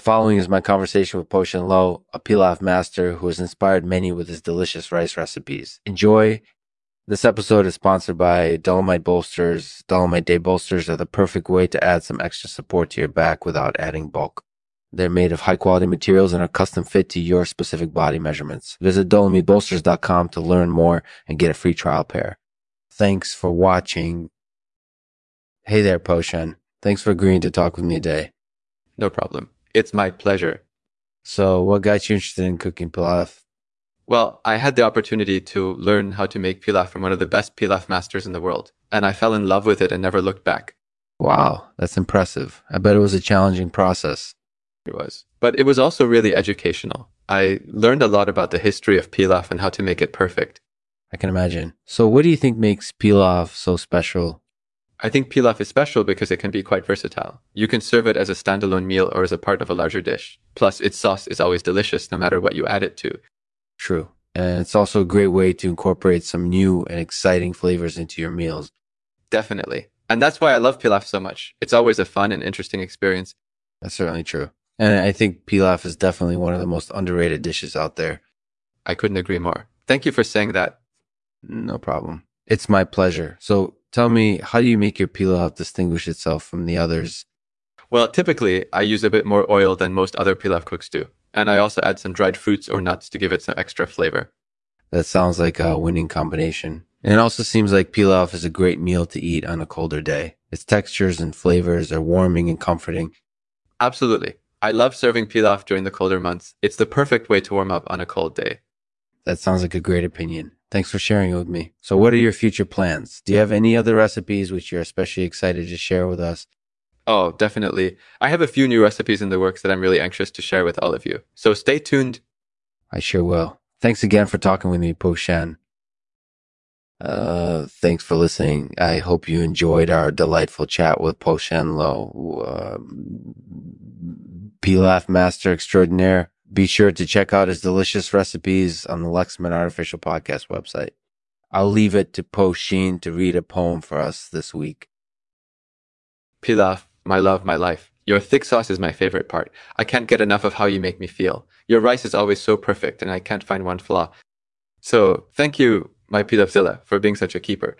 following is my conversation with Po Shen Loh, a pilaf master who has inspired many with his delicious rice recipes. Enjoy. This episode is sponsored by Dolomite Bolsters. Dolomite Day Bolsters are the perfect way to add some extra support to your back without adding bulk. They're made of high quality materials and are custom fit to your specific body measurements. Visit dolomitebolsters.com to learn more and get a free trial pair. Thanks for watching. Hey there, Po Shen. Thanks for agreeing to talk with me today. No problem. It's my pleasure. So, what got you interested in cooking pilaf? Well, I had the opportunity to learn how to make pilaf from one of the best pilaf masters in the world, and I fell in love with it and never looked back. Wow, that's impressive. I bet it was a challenging process. It was. But it was also really educational. I learned a lot about the history of pilaf and how to make it perfect. I can imagine. So, what do you think makes pilaf so special? I think pilaf is special because it can be quite versatile. You can serve it as a standalone meal or as a part of a larger dish. Plus, its sauce is always delicious no matter what you add it to. True. And it's also a great way to incorporate some new and exciting flavors into your meals. Definitely. And that's why I love pilaf so much. It's always a fun and interesting experience. That's certainly true. And I think pilaf is definitely one of the most underrated dishes out there. I couldn't agree more. Thank you for saying that. No problem. It's my pleasure. So tell me, how do you make your pilaf distinguish itself from the others? Well, typically, I use a bit more oil than most other pilaf cooks do. And I also add some dried fruits or nuts to give it some extra flavor. That sounds like a winning combination. And it also seems like pilaf is a great meal to eat on a colder day. Its textures and flavors are warming and comforting. Absolutely. I love serving pilaf during the colder months. It's the perfect way to warm up on a cold day. That sounds like a great opinion. Thanks for sharing it with me. So, what are your future plans? Do you have any other recipes which you're especially excited to share with us? Oh, definitely. I have a few new recipes in the works that I'm really anxious to share with all of you. So, stay tuned. I sure will. Thanks again for talking with me, Po Shen. Uh, thanks for listening. I hope you enjoyed our delightful chat with Po Shen Loh, uh, Pilaf Master Extraordinaire. Be sure to check out his delicious recipes on the Lexman Artificial Podcast website. I'll leave it to Po Shen to read a poem for us this week. Pilaf, my love, my life. Your thick sauce is my favorite part. I can't get enough of how you make me feel. Your rice is always so perfect and I can't find one flaw. So thank you, my Pilafzilla, for being such a keeper.